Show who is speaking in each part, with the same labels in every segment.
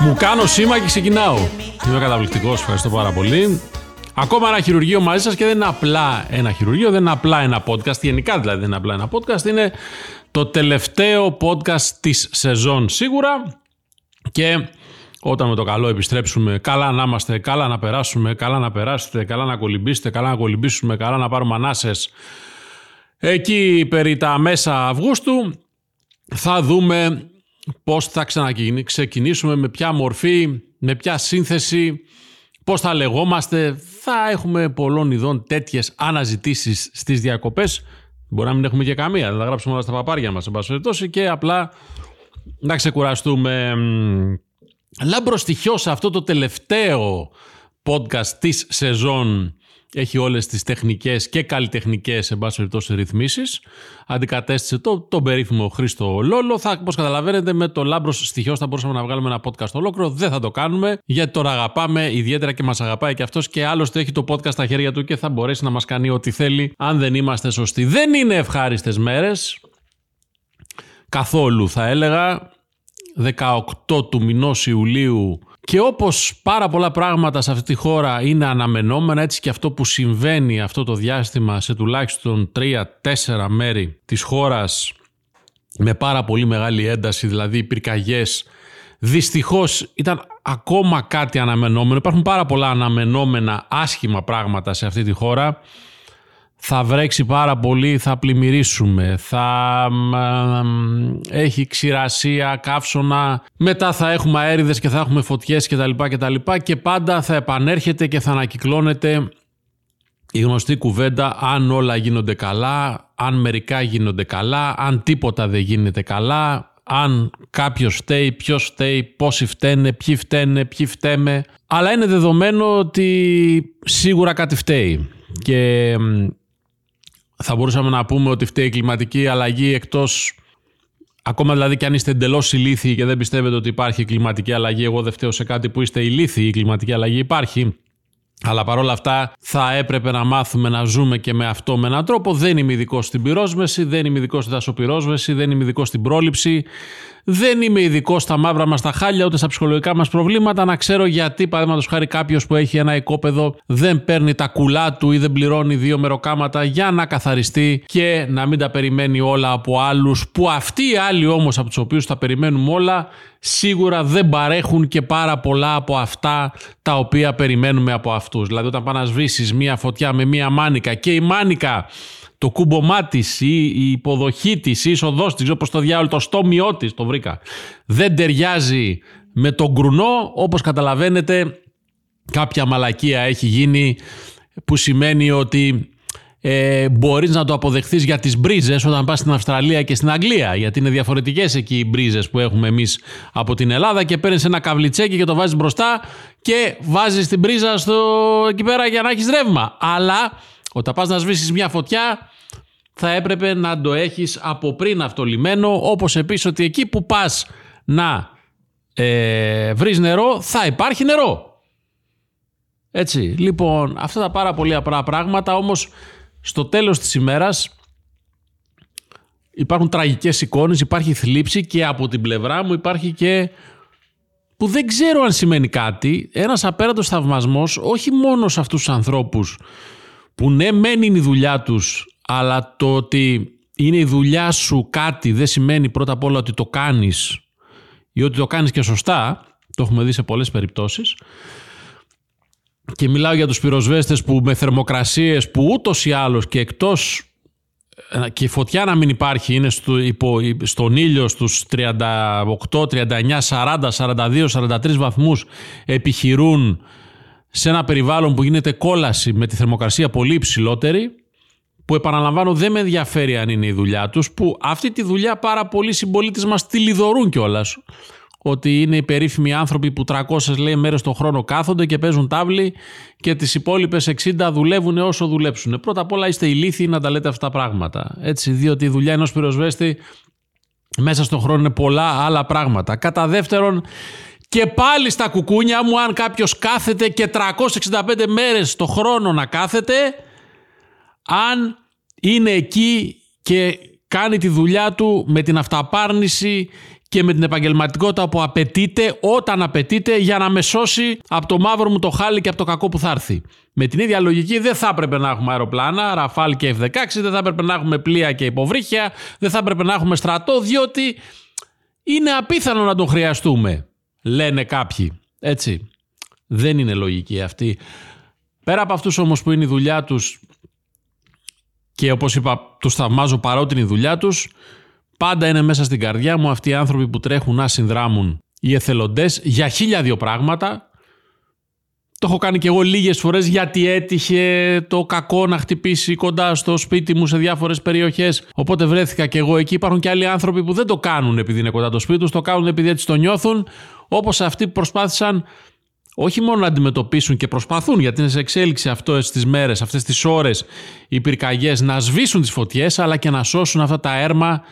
Speaker 1: Μου κάνω σήμα και ξεκινάω. Είμαι καταπληκτικός, ευχαριστώ πάρα πολύ. Ακόμα ένα χειρουργείο μαζί σας και δεν είναι απλά ένα χειρουργείο, δεν είναι απλά ένα podcast. Γενικά δηλαδή δεν είναι απλά ένα podcast. Είναι το τελευταίο podcast της σεζόν σίγουρα. Και όταν με το καλό επιστρέψουμε, καλά να είμαστε, καλά να περάσουμε, καλά να περάσετε, καλά να κολυμπήσετε, καλά να κολυμπήσουμε, καλά να πάρουμε ανάσες. Εκεί περί τα μέσα Αυγούστου θα δούμε πώς θα ξαναξεκινήσουμε, με ποια μορφή, με ποια σύνθεση, πώς θα λεγόμαστε. Θα έχουμε πολλών ειδών τέτοιες αναζητήσεις στις διακοπές. Μπορεί να μην έχουμε και καμία, δεν θα γράψουμε όλα στα παπάρια μας, και απλά να ξεκουραστούμε. Λάμπρο Στοιχειό σε αυτό το τελευταίο podcast της σεζόν έχει όλες τις τεχνικές και καλλιτεχνικές εν πάση περιπτώσει ρυθμίσεις. Αντικατέστησε το, τον περίφημο Χρήστο Λόλο. Θα, όπως καταλαβαίνετε με το λάμπρο στοιχείο θα μπορούσαμε να βγάλουμε ένα podcast ολόκληρο. Δεν θα το κάνουμε γιατί τον αγαπάμε ιδιαίτερα και μας αγαπάει και αυτός και άλλωστε έχει το podcast στα χέρια του και θα μπορέσει να μας κάνει ό,τι θέλει αν δεν είμαστε σωστοί. Δεν είναι ευχάριστες μέρες. Καθόλου θα έλεγα. 18 του μηνός Ιουλίου και όπως πάρα πολλά πράγματα σε αυτή τη χώρα είναι αναμενόμενα, έτσι και αυτό που συμβαίνει αυτό το διάστημα σε τουλάχιστον 3-4 μέρη της χώρας με πάρα πολύ μεγάλη ένταση, δηλαδή πυρκαγιές, δυστυχώς ήταν ακόμα κάτι αναμενόμενο. Υπάρχουν πάρα πολλά αναμενόμενα άσχημα πράγματα σε αυτή τη χώρα θα βρέξει πάρα πολύ, θα πλημμυρίσουμε, θα έχει ξηρασία, καύσωνα, μετά θα έχουμε αέριδες και θα έχουμε φωτιές κτλ. κτλ. Και πάντα θα επανέρχεται και θα ανακυκλώνεται η γνωστή κουβέντα αν όλα γίνονται καλά, αν μερικά γίνονται καλά, αν τίποτα δεν γίνεται καλά, αν κάποιος φταίει, ποιος φταίει, πόσοι φταίνε, ποιοι φταίνε, ποιοι φταίμε. Αλλά είναι δεδομένο ότι σίγουρα κάτι φταίει. Και θα μπορούσαμε να πούμε ότι φταίει η κλιματική αλλαγή εκτός Ακόμα δηλαδή και αν είστε εντελώς ηλίθιοι και δεν πιστεύετε ότι υπάρχει κλιματική αλλαγή, εγώ δεν φταίω σε κάτι που είστε ηλίθιοι, η κλιματική αλλαγή υπάρχει. Αλλά παρόλα αυτά θα έπρεπε να μάθουμε να ζούμε και με αυτό με έναν τρόπο. Δεν είμαι ειδικός στην πυρόσβεση, δεν είμαι ειδικός στη δασοπυρόσβεση, δεν είμαι ειδικός στην πρόληψη, δεν είμαι ειδικός στα μαύρα μας τα χάλια ούτε στα ψυχολογικά μας προβλήματα. Να ξέρω γιατί, παραδείγματος χάρη, κάποιος που έχει ένα οικόπεδο δεν παίρνει τα κουλά του ή δεν πληρώνει δύο μεροκάματα για να καθαριστεί και να μην τα περιμένει όλα από άλλους, που αυτοί οι άλλοι όμως από τους οποίους τα περιμένουμε όλα σίγουρα δεν παρέχουν και πάρα πολλά από αυτά τα οποία περιμένουμε από αυτούς. Δηλαδή όταν πάνε να σβήσεις μία φωτιά με μία μάνικα και η μάνικα το κούμπομά της ή η υποδοχή της, η είσοδός της, όπως το διάολο, το στόμιό της, το βρήκα. Δεν ταιριάζει με τον γκρουνό, όπως καταλαβαίνετε, κάποια μαλακία έχει γίνει που σημαίνει ότι ε, μπορείς να το αποδεχθείς για τις μπρίζες όταν πας στην Αυστραλία και στην Αγγλία γιατί είναι διαφορετικές εκεί οι μπρίζες που έχουμε εμείς από την Ελλάδα και παίρνεις ένα καβλιτσέκι και το βάζεις μπροστά και βάζεις την μπρίζα στο, εκεί πέρα για να έχεις ρεύμα αλλά όταν πας να σβήσεις μια φωτιά θα έπρεπε να το έχεις από πριν αυτό λιμένο όπως επίσης ότι εκεί που πας να ε, βρεις νερό θα υπάρχει νερό. Έτσι, λοιπόν, αυτά τα πάρα πολύ απλά πράγματα όμως στο τέλος της ημέρας υπάρχουν τραγικές εικόνες, υπάρχει θλίψη και από την πλευρά μου υπάρχει και που δεν ξέρω αν σημαίνει κάτι, ένας απέραντος θαυμασμός όχι μόνο σε αυτούς τους ανθρώπους που ναι μένει η δουλειά τους αλλά το ότι είναι η δουλειά σου κάτι δεν σημαίνει πρώτα απ' όλα ότι το κάνεις ή ότι το κάνεις και σωστά, το έχουμε δει σε πολλές περιπτώσεις. Και μιλάω για τους πυροσβέστες που με θερμοκρασίες που ούτως ή άλλως και εκτός ε, και η φωτιά να μην υπάρχει είναι στο, υπό, στον ήλιο στους 38, 39, 40, 42, 43 βαθμούς επιχειρούν σε ένα περιβάλλον που γίνεται κόλαση με τη θερμοκρασία πολύ υψηλότερη που επαναλαμβάνω δεν με ενδιαφέρει αν είναι η δουλειά τους που αυτή τη δουλειά πάρα πολλοί συμπολίτες μας τη λιδωρούν κιόλας. ότι είναι οι περίφημοι άνθρωποι που 300 λέει μέρες το χρόνο κάθονται και παίζουν τάβλη και τις υπόλοιπες 60 δουλεύουν όσο δουλέψουν. Πρώτα απ' όλα είστε ηλίθιοι να τα λέτε αυτά τα πράγματα. Έτσι, διότι η δουλειά ενός πυροσβέστη μέσα στον χρόνο είναι πολλά άλλα πράγματα. Κατά δεύτερον, Και πάλι στα κουκούνια μου, αν κάποιος κάθεται και 365 μέρες το χρόνο να κάθεται, αν είναι εκεί και κάνει τη δουλειά του με την αυταπάρνηση και με την επαγγελματικότητα που απαιτείται όταν απαιτείται για να με σώσει από το μαύρο μου το χάλι και από το κακό που θα έρθει. Με την ίδια λογική δεν θα έπρεπε να έχουμε αεροπλάνα, Ραφάλ και F-16, δεν θα έπρεπε να έχουμε πλοία και υποβρύχια, δεν θα έπρεπε να έχουμε στρατό, διότι είναι απίθανο να τον χρειαστούμε, λένε κάποιοι. Έτσι. Δεν είναι λογική αυτή. Πέρα από αυτούς όμως που είναι η δουλειά τους και όπως είπα τους θαυμάζω παρότι είναι η δουλειά τους, πάντα είναι μέσα στην καρδιά μου αυτοί οι άνθρωποι που τρέχουν να συνδράμουν οι εθελοντές για χίλια δύο πράγματα. Το έχω κάνει και εγώ λίγες φορές γιατί έτυχε το κακό να χτυπήσει κοντά στο σπίτι μου σε διάφορες περιοχές. Οπότε βρέθηκα και εγώ εκεί. Υπάρχουν και άλλοι άνθρωποι που δεν το κάνουν επειδή είναι κοντά το σπίτι τους, το κάνουν επειδή έτσι το νιώθουν. Όπως αυτοί που προσπάθησαν όχι μόνο να αντιμετωπίσουν και προσπαθούν γιατί είναι σε εξέλιξη αυτό τις μέρες, αυτές τις ώρες οι πυρκαγιές να σβήσουν τις φωτιές αλλά και να σώσουν αυτά τα έρμα,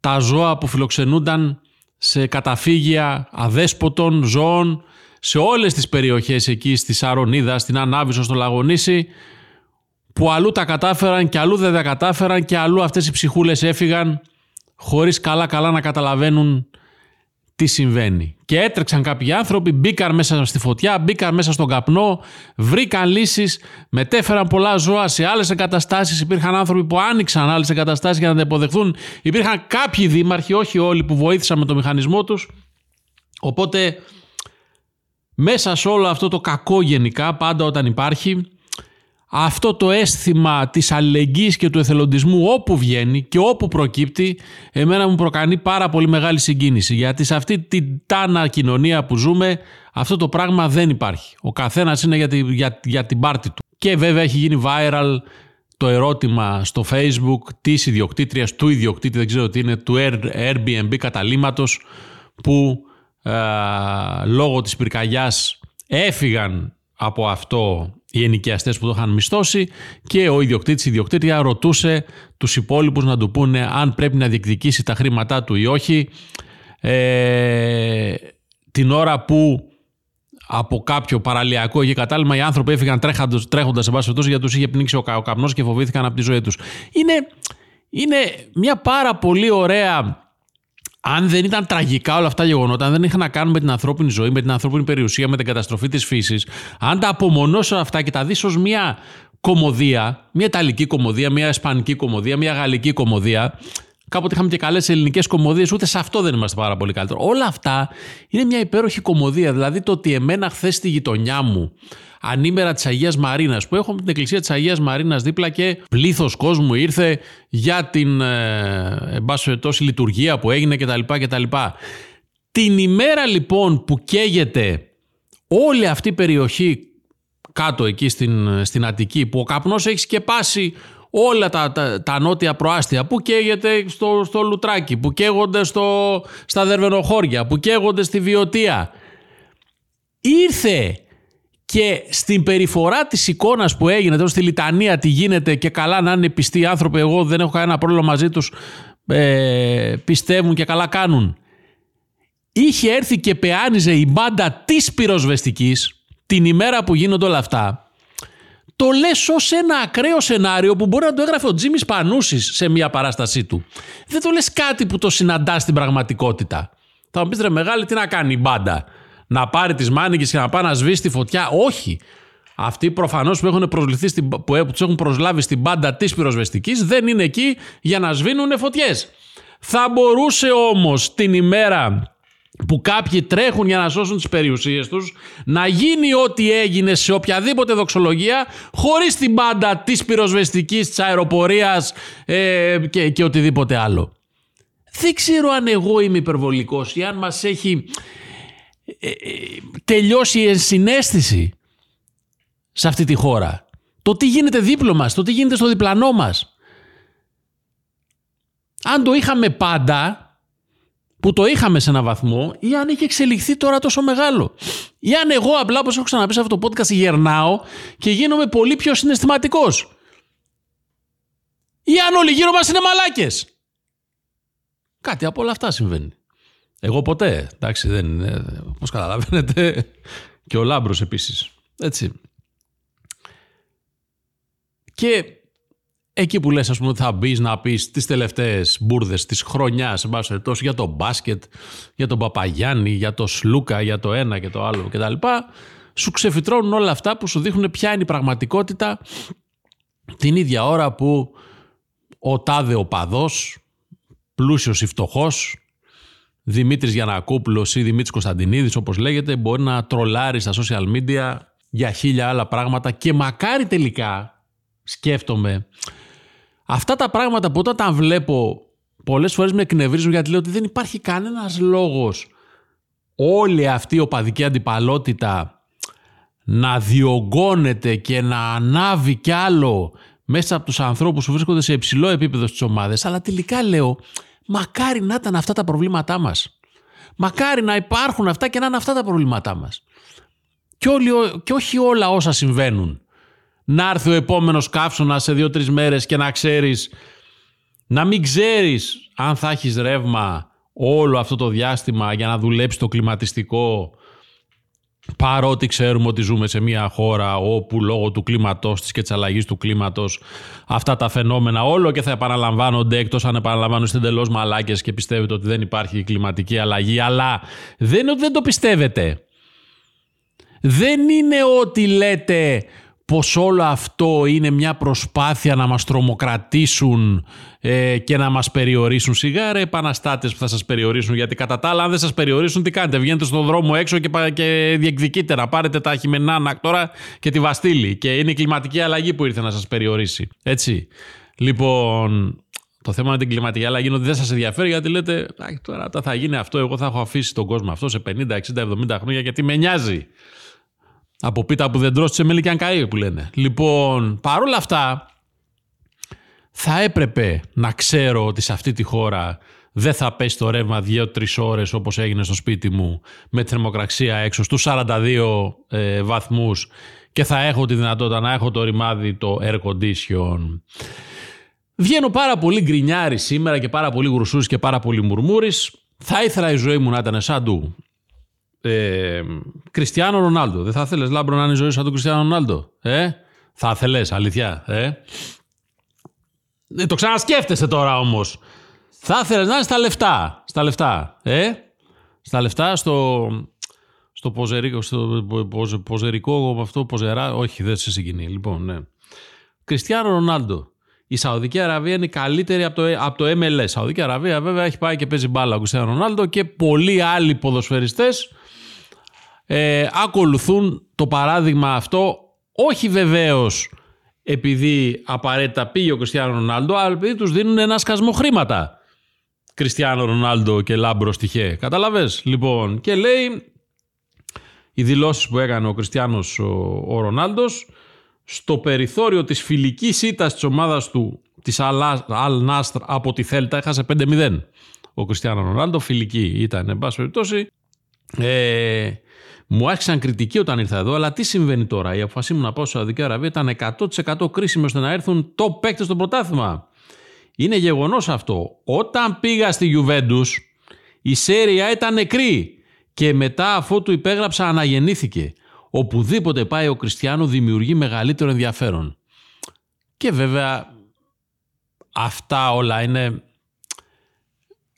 Speaker 1: τα ζώα που φιλοξενούνταν σε καταφύγια αδέσποτων ζώων σε όλες τις περιοχές εκεί στη Σαρονίδα, στην Ανάβησο, στο Λαγονίσι που αλλού τα κατάφεραν και αλλού δεν τα κατάφεραν και αλλού αυτές οι ψυχούλες έφυγαν χωρίς καλά καλά να καταλαβαίνουν τι συμβαίνει. Και έτρεξαν κάποιοι άνθρωποι, μπήκαν μέσα στη φωτιά, μπήκαν μέσα στον καπνό, βρήκαν λύσεις, μετέφεραν πολλά ζώα σε άλλες εγκαταστάσεις. Υπήρχαν άνθρωποι που άνοιξαν άλλες εγκαταστάσεις για να τα υποδεχθούν. Υπήρχαν κάποιοι δήμαρχοι, όχι όλοι, που βοήθησαν με το μηχανισμό τους. Οπότε μέσα σε όλο αυτό το κακό γενικά, πάντα όταν υπάρχει, αυτό το αίσθημα της αλληλεγγύης και του εθελοντισμού όπου βγαίνει και όπου προκύπτει εμένα μου προκανεί πάρα πολύ μεγάλη συγκίνηση γιατί σε αυτή την τάνα κοινωνία που ζούμε αυτό το πράγμα δεν υπάρχει. Ο καθένας είναι για, τη, για, για την πάρτη του. Και βέβαια έχει γίνει viral το ερώτημα στο facebook της ιδιοκτήτριας, του ιδιοκτήτη, δεν ξέρω τι είναι, του Airbnb καταλήμματος που ε, λόγω της πυρκαγιάς έφυγαν από αυτό οι ενοικιαστές που το είχαν μισθώσει και ο ιδιοκτήτης η ιδιοκτήτρια ρωτούσε τους υπόλοιπους να του πούνε αν πρέπει να διεκδικήσει τα χρήματά του ή όχι ε, την ώρα που από κάποιο παραλιακό ή κατάλημα οι άνθρωποι έφυγαν τρέχοντας, τρέχοντας σε βάση γιατί τους είχε πνίξει ο, ο καπνός και φοβήθηκαν από τη ζωή τους. Είναι, είναι μια πάρα πολύ ωραία αν δεν ήταν τραγικά όλα αυτά τα γεγονότα, αν δεν είχαν να κάνουν με την ανθρώπινη ζωή, με την ανθρώπινη περιουσία, με την καταστροφή της φύσης, αν τα απομονώσω αυτά και τα δεις ως μια κομμωδία, μια ιταλική κομμωδία, μια ισπανική κομμωδία, μια γαλλική κομμωδία, Κάποτε είχαμε και καλές ελληνικές κομμωδίες, ούτε σε αυτό δεν είμαστε πάρα πολύ καλύτερο. Όλα αυτά είναι μια υπέροχη κομμωδία. Δηλαδή το ότι εμένα χθες στη γειτονιά μου ανήμερα της Αγίας Μαρίνας, που έχουμε την εκκλησία της Αγίας Μαρίνας δίπλα και πλήθος κόσμου ήρθε για την ε, λειτουργία που έγινε κτλ. κτλ. Την ημέρα λοιπόν που καίγεται όλη αυτή η περιοχή κάτω εκεί στην, στην Αττική που ο καπνός έχεις σκεπάσει όλα τα, τα, τα νότια προάστια που καίγεται στο, στο Λουτράκι, που καίγονται στο, στα Δερβενοχώρια, που καίγονται στη Βιωτία. Ήρθε και στην περιφορά της εικόνας που έγινε τώρα στη Λιτανία τι γίνεται και καλά να είναι πιστοί άνθρωποι εγώ δεν έχω κανένα πρόβλημα μαζί τους ε, πιστεύουν και καλά κάνουν είχε έρθει και πεάνιζε η μπάντα της πυροσβεστικής την ημέρα που γίνονται όλα αυτά το λες ως ένα ακραίο σενάριο που μπορεί να το έγραφε ο Τζίμις Πανούσης σε μια παράστασή του δεν το λες κάτι που το συναντά στην πραγματικότητα θα μου πεις ρε μεγάλη τι να κάνει η μπάντα; Να πάρει τις μάνικες και να πάει να σβήσει τη φωτιά; Όχι. Αυτοί προφανώς που, έχουν προσληφθεί που τους έχουν προσλάβει στην πάντα της πυροσβεστικής δεν είναι εκεί για να σβήνουν φωτιές. Θα μπορούσε όμως την ημέρα που κάποιοι τρέχουν για να σώσουν τις περιουσίες τους, να γίνει ό,τι έγινε σε οποιαδήποτε δοξολογία, χωρίς την πάντα της πυροσβεστικής, της αεροπορίας ε, και, και οτιδήποτε άλλο. Δεν ξέρω αν εγώ είμαι υπερβολικός ή αν μας έχει ε, ε, τελειώσει η ενσυναίσθηση σε αυτή τη χώρα. Το τι γίνεται δίπλο μας, το τι γίνεται στο διπλανό μας. Αν το είχαμε πάντα, που το είχαμε σε ένα βαθμό, ή αν είχε εξελιχθεί τώρα τόσο μεγάλο. Ή αν εγώ απλά, όπως έχω ξαναπεί σε αυτό το podcast, γερνάω και γίνομαι πολύ πιο συναισθηματικός. Ή αν όλοι γύρω μας είναι μαλάκες. Κάτι από όλα αυτά συμβαίνει. Εγώ ποτέ. Εντάξει, δεν είναι. Πώ καταλαβαίνετε. Και ο Λάμπρος επίσης. Έτσι. Και εκεί που λες ας πούμε ότι θα μπεις να πεις τις τελευταίες μπουρδες της χρονιάς σε βάση τόσο για το μπάσκετ, για τον Παπαγιάννη, για το Σλούκα, για το ένα και το άλλο κτλ. Σου ξεφυτρώνουν όλα αυτά που σου δείχνουν ποια είναι η πραγματικότητα την ίδια ώρα που ο τάδε ο παδός, πλούσιος ή φτωχός, Δημήτρης Γιανακόπουλος ή Δημήτρης Κωνσταντινίδης όπως λέγεται μπορεί να τρολάρει στα social media για χίλια άλλα πράγματα και μακάρι τελικά σκέφτομαι αυτά τα πράγματα που όταν τα βλέπω πολλές φορές με εκνευρίζουν γιατί λέω ότι δεν υπάρχει κανένας λόγος όλη αυτή η οπαδική αντιπαλότητα να διωγγώνεται και να ανάβει κι άλλο μέσα από τους ανθρώπους που βρίσκονται σε υψηλό επίπεδο στις ομάδες. Αλλά τελικά λέω μακάρι να ήταν αυτά τα προβλήματά μας. Μακάρι να υπάρχουν αυτά και να είναι αυτά τα προβλήματά μας. Και, όλοι, και όχι όλα όσα συμβαίνουν να έρθει ο επόμενος καύσωνας σε δύο-τρεις μέρες και να ξέρεις να μην ξέρεις αν θα έχεις ρεύμα όλο αυτό το διάστημα για να δουλέψει το κλιματιστικό παρότι ξέρουμε ότι ζούμε σε μια χώρα όπου λόγω του κλίματός της και της αλλαγής του κλίματος αυτά τα φαινόμενα όλο και θα επαναλαμβάνονται εκτός αν επαναλαμβάνονται εντελώς μαλάκες και πιστεύετε ότι δεν υπάρχει κλιματική αλλαγή αλλά δεν είναι ότι δεν το πιστεύετε. Δεν είναι ότι λέτε πως όλο αυτό είναι μια προσπάθεια να μας τρομοκρατήσουν ε, και να μας περιορίσουν. Σιγά ρε επαναστάτες που θα σας περιορίσουν γιατί κατά τα άλλα αν δεν σας περιορίσουν τι κάνετε; Βγαίνετε στον δρόμο έξω και, και διεκδικείτε να πάρετε τα χειμενά τώρα και τη Βαστήλη και είναι η κλιματική αλλαγή που ήρθε να σας περιορίσει. Έτσι. Λοιπόν, το θέμα με την κλιματική αλλαγή είναι ότι δεν σας ενδιαφέρει γιατί λέτε τώρα θα γίνει αυτό. Εγώ θα έχω αφήσει τον κόσμο αυτό σε 50, 60, 70 χρόνια γιατί με νοιάζει. Από πίτα που δεν τρώστησε μέλι και αν καεί που λένε. Λοιπόν, παρόλα αυτά, θα έπρεπε να ξέρω ότι σε αυτή τη χώρα δεν θα πέσει το ρεύμα 2-3 ώρες όπως έγινε στο σπίτι μου με θερμοκραξία έξω στους 42 ε, βαθμούς και θα έχω τη δυνατότητα να έχω το ρημάδι το air condition. Βγαίνω πάρα πολύ γκρινιάρης σήμερα και πάρα πολύ γρουσούς και πάρα πολύ μουρμούρης. Θα ήθελα η ζωή μου να ήταν σαν του ε, Κριστιανό Ρονάλντο. Δεν θα ήθελε λάμπρο να είναι η ζωή σαν τον Κριστιανό Ρονάλντο. Ε; Θα ήθελε, αλήθεια. Ε; ε το ξανασκέφτεσαι τώρα όμως. Θα ήθελε να είναι στα λεφτά. Στα λεφτά. Ε; Στα λεφτά, στο, στο ποζερικό, στο ποζερικό αυτό, ποζερά, όχι δεν σε συγκινεί. Λοιπόν, ναι. Κριστιανό Ρονάλντο. Η Σαουδική Αραβία είναι καλύτερη από το, από το MLS. Η Σαουδική Αραβία βέβαια έχει πάει και παίζει μπάλα ο Κριστιανό Ρονάλντο και πολλοί άλλοι ποδοσφαιριστές ε, ακολουθούν το παράδειγμα αυτό όχι βεβαίως επειδή απαραίτητα πήγε ο Κριστιάνο Ρονάλντο αλλά επειδή τους δίνουν ένα σκασμό χρήματα Κριστιάνο Ρονάλντο και Λάμπρο Στοιχειέ. Κατάλαβες; Λοιπόν και λέει οι δηλώσεις που έκανε ο Κριστιανός ο, ο Ρονάλντος στο περιθώριο της φιλικής ήττας της ομάδας του της Αλ Νασρ από τη Θέλτα έχασε 5-0 ο Κριστιάνο Ρονάλντο φιλική ήταν εν πάση περιπτώσει ε, μου άρχισαν κριτική όταν ήρθα εδώ, αλλά τι συμβαίνει τώρα; Η αποφασή μου να πάω στη Σαουδική Αραβία ήταν 100% κρίσιμη ώστε να έρθουν το παίκτες στο πρωτάθλημα. Είναι γεγονός αυτό. Όταν πήγα στη Γιουβέντους, η Σέρια ήταν νεκρή και μετά αφού του υπέγραψα αναγεννήθηκε. Οπουδήποτε πάει ο Κριστιανό δημιουργεί μεγαλύτερο ενδιαφέρον. Και βέβαια αυτά όλα είναι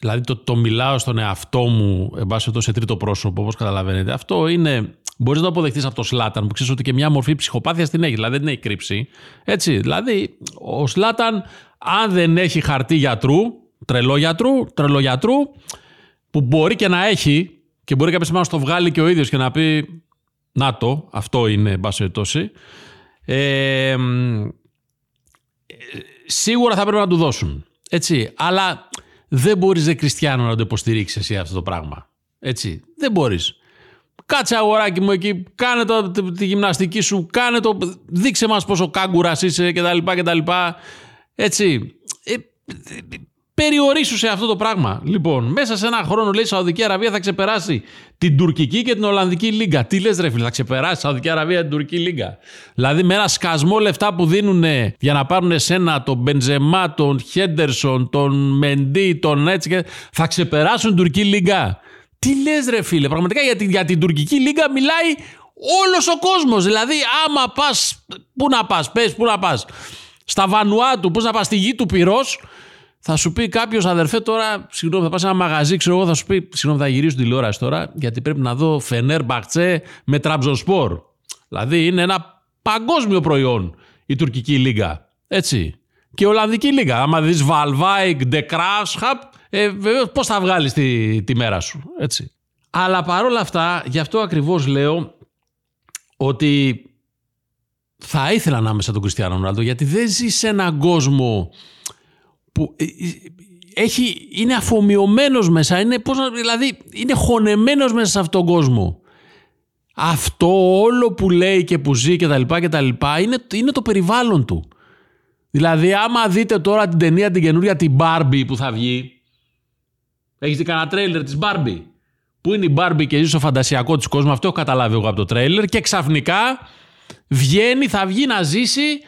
Speaker 1: Δηλαδή το, το μιλάω στον εαυτό μου, εν πάση σε τρίτο πρόσωπο, όπως καταλαβαίνετε. Αυτό είναι. Μπορείς να το αποδεχτείς από το Σλάταν, που ξέρεις ότι και μια μορφή ψυχοπάθειας την έχει. Δηλαδή δεν έχει κρύψει. Έτσι. Δηλαδή, ο Σλάταν, αν δεν έχει χαρτί γιατρού, τρελό γιατρού, τρελό γιατρού, που μπορεί και να έχει, και μπορεί κάποια στιγμή να το βγάλει και ο ίδιος και να πει Να το, αυτό είναι, εν πάση ε, σίγουρα θα πρέπει να του δώσουν. Έτσι. Αλλά δεν μπορείς ρε Κριστιανό να το υποστηρίξεις εσύ αυτό το πράγμα. Έτσι. Δεν μπορείς. Κάτσε αγοράκι μου εκεί, κάνε το, τη γυμναστική σου, κάνε το, δείξε μας πόσο κάγκουρας είσαι κτλ. Έτσι. Ε, περιορίσου σε αυτό το πράγμα. Λοιπόν, μέσα σε ένα χρόνο λέει η Σαουδική Αραβία θα ξεπεράσει την τουρκική και την Ολλανδική Λίγκα. Τι λες, ρε φίλε, θα ξεπεράσει η Σαουδική Αραβία την τουρκική Λίγκα; Δηλαδή με ένα σκασμό λεφτά που δίνουν για να πάρουν εσένα τον Μπενζεμά, τον Χέντερσον, τον Μεντί, τον έτσι και θα ξεπεράσουν την τουρκική Λίγκα. Τι λες ρε φίλε, πραγματικά για την, για την τουρκική λίγα μιλάει όλος ο κόσμος. Δηλαδή άμα πας, πού να πας, πες πού να πας. Στα Βανουάτου, πούς να πας στη γη του πυρός, θα σου πει κάποιος αδερφέ τώρα, συγγνώμη, θα πας σε ένα μαγαζί, ξέρω εγώ, θα σου πει, συγγνώμη, θα γυρίσω τηλεόραση τώρα, γιατί πρέπει να δω Φενέρ Μπαχτσέ με Τραμπζοσπορ. Δηλαδή είναι ένα παγκόσμιο προϊόν η τουρκική λίγα. Έτσι. Και η Ολλανδική λίγα. Άμα δεις Βαλβάικ, Ντεκράσχαπ, ε, βεβαίως πώς θα βγάλεις τη, τη μέρα σου. Έτσι. Αλλά παρόλα αυτά, γι' αυτό ακριβώς λέω ότι θα ήθελα να είμαι σαν τον Κριστιανό Ρονάλντο, γιατί δεν ζει σε έναν κόσμο που ε, ε, έχει, είναι αφομοιωμένος μέσα, είναι, πώς να, δηλαδή είναι χωνεμένος μέσα σε αυτόν τον κόσμο. Αυτό όλο που λέει και που ζει και τα λοιπά και τα λοιπά είναι, είναι το περιβάλλον του. Δηλαδή άμα δείτε τώρα την ταινία την καινούρια την Barbie που θα βγει έχεις δει κανένα τρέιλερ της Barbie; Που είναι η Barbie και ζει στο φαντασιακό της κόσμο αυτό έχω καταλάβει εγώ από το τρέιλερ και ξαφνικά βγαίνει, θα βγει να ζήσει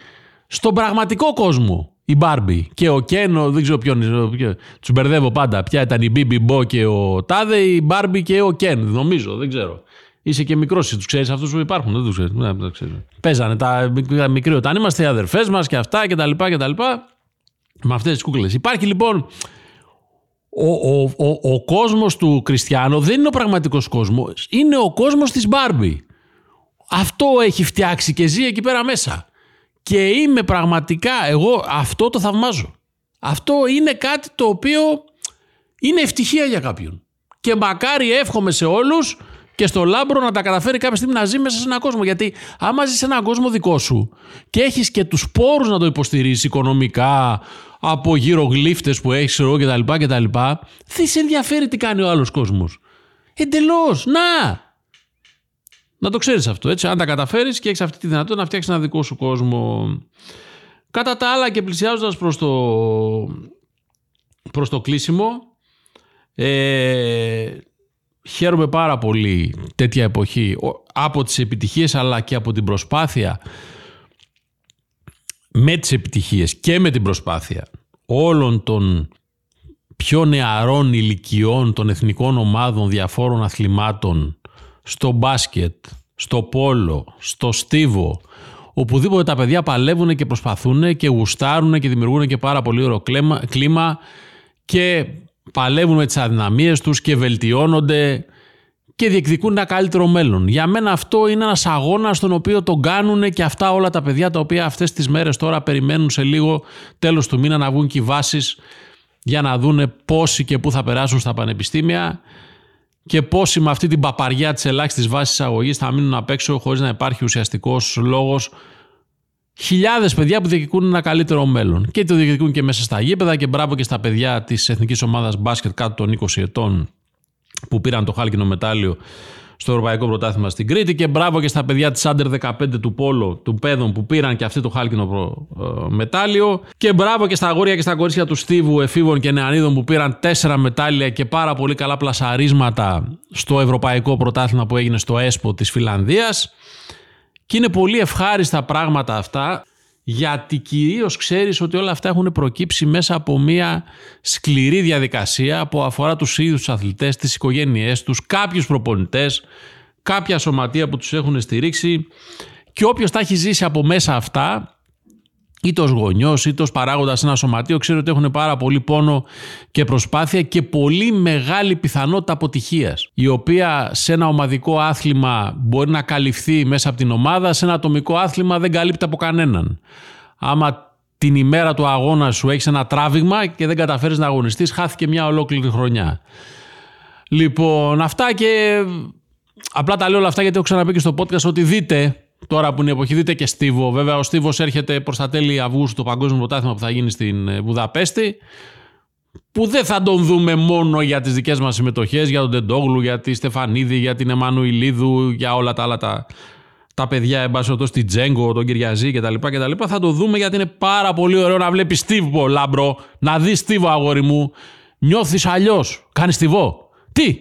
Speaker 1: στον πραγματικό κόσμο η Μπάρμπι και ο Κένο, δεν ξέρω ποιον. Του μπερδεύω πάντα. Ποια ήταν η Μπίμπι Μπό και ο Τάδε, η Μπάρμπι και ο Κέν, νομίζω, δεν ξέρω. Είσαι και μικρός, τους ξέρεις αυτούς που υπάρχουν. Δεν τους ξέρεις. Ναι, δεν ξέρω. Παίζανε τα μικροί όταν είμαστε οι αδερφές μας και αυτά και τα λοιπά και τα λοιπά. Με αυτές τις κούκλες. Υπάρχει λοιπόν. Ο, ο, ο, ο κόσμος του Κριστιανό δεν είναι ο πραγματικός κόσμος, είναι ο κόσμος της Μπάρμπι. Αυτό έχει φτιάξει και ζει εκεί πέρα μέσα. Και είμαι πραγματικά, εγώ αυτό το θαυμάζω. Αυτό είναι κάτι το οποίο είναι ευτυχία για κάποιον. Και μακάρι εύχομαι σε όλους και στο λάμπρο να τα καταφέρει κάποια στιγμή να ζει μέσα σε έναν κόσμο. Γιατί άμα ζεις σε έναν κόσμο δικό σου και έχεις και τους πόρους να το υποστηρίζει οικονομικά, από γύρω γλύφτες που έχεις ξέρω, κτλ, κτλ. Δεν σε ενδιαφέρει τι κάνει ο άλλος κόσμος. Εντελώς. Να! Να το ξέρεις αυτό, έτσι. Αν τα καταφέρεις και έχεις αυτή τη δυνατότητα να φτιάξεις ένα δικό σου κόσμο. Κατά τα άλλα και πλησιάζοντας προς το, προς το κλείσιμο, ε, χαίρομαι πάρα πολύ τέτοια εποχή από τις επιτυχίες αλλά και από την προσπάθεια με τις επιτυχίες και με την προσπάθεια όλων των πιο νεαρών ηλικιών των εθνικών ομάδων διαφόρων αθλημάτων στο μπάσκετ, στο πόλο, στο στίβο, οπουδήποτε τα παιδιά παλεύουν και προσπαθούν και γουστάρουν και δημιουργούν και πάρα πολύ ωραίο κλίμα και παλεύουν με τις αδυναμίες τους και βελτιώνονται και διεκδικούν ένα καλύτερο μέλλον. Για μένα αυτό είναι ένας αγώνας στον οποίο τον κάνουν και αυτά όλα τα παιδιά τα οποία αυτές τις μέρες τώρα περιμένουν σε λίγο τέλος του μήνα να βγουν και οι βάσεις για να δούνε πόσοι και πού θα περάσουν στα πανεπιστήμια και πόσοι με αυτή την παπαριά της ελάχιστης βάσης αγωγή θα μείνουν απ' έξω χωρίς να υπάρχει ουσιαστικός λόγος. Χιλιάδες παιδιά που διεκδικούν ένα καλύτερο μέλλον. Και το διεκδικούν και μέσα στα γήπεδα και μπράβο και στα παιδιά της εθνικής ομάδας μπάσκετ κάτω των 20 ετών που πήραν το χάλκινο μετάλλιο στο Ευρωπαϊκό Πρωτάθλημα στην Κρήτη και μπράβο και στα παιδιά της Άντερ 15 του Πόλο, του Πέδων που πήραν και αυτή το χάλκινο προ, ε, μετάλλιο. Και μπράβο και στα αγόρια και στα κορίτσια του Στίβου, εφήβων και νεανίδων που πήραν τέσσερα μετάλλια και πάρα πολύ καλά πλασαρίσματα στο Ευρωπαϊκό Πρωτάθλημα που έγινε στο ΕΣΠΟ της Φιλανδίας. Και είναι πολύ ευχάριστα πράγματα αυτά γιατί κυρίως ξέρεις ότι όλα αυτά έχουν προκύψει μέσα από μια σκληρή διαδικασία που αφορά τους ίδιους τους αθλητές, τις οικογένειές τους, κάποιους προπονητές, κάποια σωματεία που τους έχουν στηρίξει. Και όποιος τα έχει ζήσει από μέσα αυτά είτε ω γονιός είτε ω παράγοντα σε ένα σωματείο, ξέρει ότι έχουν πάρα πολύ πόνο και προσπάθεια και πολύ μεγάλη πιθανότητα αποτυχίας. Η οποία σε ένα ομαδικό άθλημα μπορεί να καλυφθεί μέσα από την ομάδα, σε ένα ατομικό άθλημα δεν καλύπτει από κανέναν. Άμα την ημέρα του αγώνα σου έχεις ένα τράβηγμα και δεν καταφέρεις να αγωνιστείς, χάθηκε μια ολόκληρη χρονιά. Λοιπόν, αυτά και. Απλά τα λέω όλα αυτά γιατί έχω ξαναπεί και στο podcast ότι δείτε Τώρα που είναι η εποχή, δείτε και Στίβο. Βέβαια, ο Στίβος έρχεται προς τα τέλη Αυγούστου το παγκόσμιο πρωτάθλημα που θα γίνει στην ε, Βουδαπέστη. Που δεν θα τον δούμε μόνο για τις δικές μας συμμετοχές, για τον Τεντόγλου, για τη Στεφανίδη, για την Εμμανουιλίδου, για όλα τα άλλα τα, τα παιδιά, εν πάση την Τζέγκο, τον Κυριαζή κτλ, κτλ. Θα το δούμε γιατί είναι πάρα πολύ ωραίο να βλέπεις Στίβο, λάμπρο, να δεις Στίβο, αγόρι μου. Νιώθεις αλλιώς. Κάνεις Στίβο. Τι,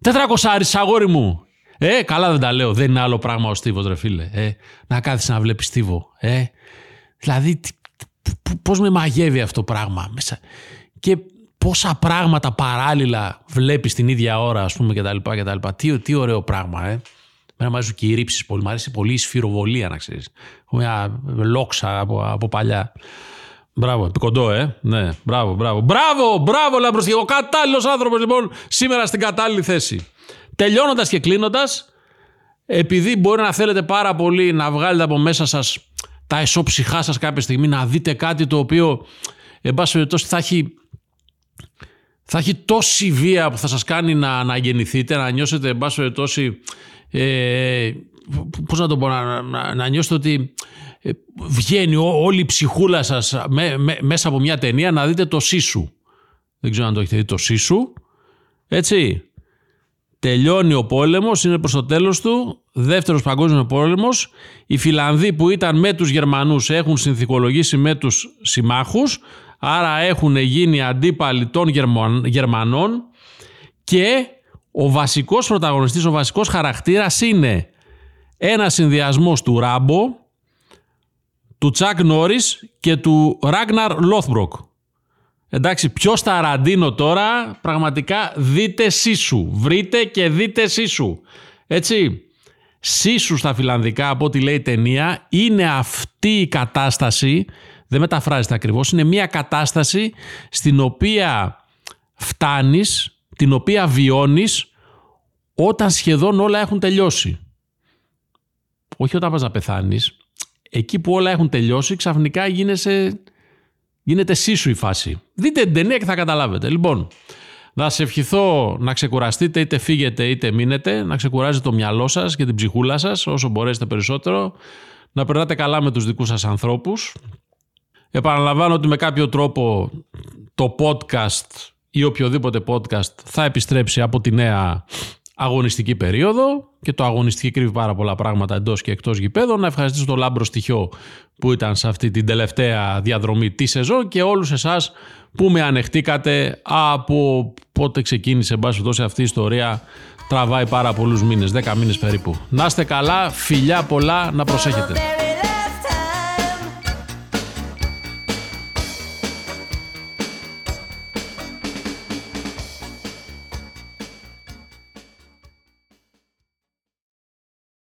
Speaker 1: τετρακοσάρις, αγόρι μου. Ε, καλά δεν τα λέω. Δεν είναι άλλο πράγμα ο Στίβος, ρε φίλε. Ε, να κάθεσαι να βλέπεις Στίβο. Ε, δηλαδή, πώς με μαγεύει αυτό το πράγμα μέσα. Και πόσα πράγματα παράλληλα βλέπεις την ίδια ώρα, ας πούμε, κτλ. κτλ. Τι, τι ωραίο πράγμα, ε. Μένα μου αρέσουν και οι ρήψεις πολύ. Μου αρέσει πολύ η σφυροβολία, να ξέρεις. Έχω μια λόξα από, από παλιά. Μπράβο, επικοντό, ε. Ναι, μπράβο, μπράβο. Μπράβο, μπράβο, Λαμπροστή. Ο κατάλληλος άνθρωπος, λοιπόν, σήμερα στην κατάλληλη θέση. Τελειώνοντας και κλείνοντας, επειδή μπορεί να θέλετε πάρα πολύ να βγάλετε από μέσα σας τα εσώψυχά σας κάποια στιγμή, να δείτε κάτι το οποίο, εν πάση περιπτώσει, θα έχει θα έχει τόση βία που θα σας κάνει να, να γεννηθείτε, να νιώσετε, εν πάση περιπτώσει, ε, πώς να το πω, να, να, να νιώσετε ότι ε, βγαίνει ό, όλη η ψυχούλα σας με, με, μέσα από μια ταινία να δείτε το Σίσου. Δεν ξέρω αν το έχετε δει το Σίσου. Έτσι. Τελειώνει ο πόλεμος, είναι προς το τέλος του. Δεύτερος παγκόσμιος πόλεμος. Οι Φιλανδοί που ήταν με τους Γερμανούς έχουν συνθηκολογήσει με τους συμμάχους. Άρα έχουν γίνει αντίπαλοι των Γερμανών. Και ο βασικός πρωταγωνιστής, ο βασικός χαρακτήρας είναι ένας συνδυασμός του Ράμπο, του Τσακ Νόρις και του Ράγναρ Λόθμπροκ. Εντάξει, ποιος Ταραντίνο τώρα, πραγματικά δείτε Σίσου. Βρείτε και δείτε Σίσου. Έτσι, Σίσου στα φινλανδικά, από ό,τι λέει η ταινία, είναι αυτή η κατάσταση, δεν μεταφράζεται ακριβώς, είναι μια κατάσταση στην οποία φτάνεις, την οποία βιώνεις όταν σχεδόν όλα έχουν τελειώσει. Όχι όταν πας να πεθάνεις, εκεί που όλα έχουν τελειώσει, ξαφνικά γίνεσαι, γίνεται σύσου η φάση. Δείτε την ταινία και θα καταλάβετε. Λοιπόν, θα σε ευχηθώ να ξεκουραστείτε, είτε φύγετε είτε μείνετε, να ξεκουράζετε το μυαλό σας και την ψυχούλα σας όσο μπορέσετε περισσότερο, να περνάτε καλά με τους δικούς σας ανθρώπους. Επαναλαμβάνω ότι με κάποιο τρόπο το podcast ή οποιοδήποτε podcast θα επιστρέψει από τη νέα αγωνιστική περίοδο και το αγωνιστική κρύβει πάρα πολλά πράγματα εντός και εκτός γηπέδων. Να ευχαριστήσω τον Λάμπρο Στοιχειό που ήταν σε αυτή την τελευταία διαδρομή τη σεζόν και όλους εσάς που με ανεχτήκατε από πότε ξεκίνησε αυτή η ιστορία τραβάει πάρα πολλούς μήνες, 10 μήνες περίπου. Να είστε καλά, φιλιά πολλά, να προσέχετε.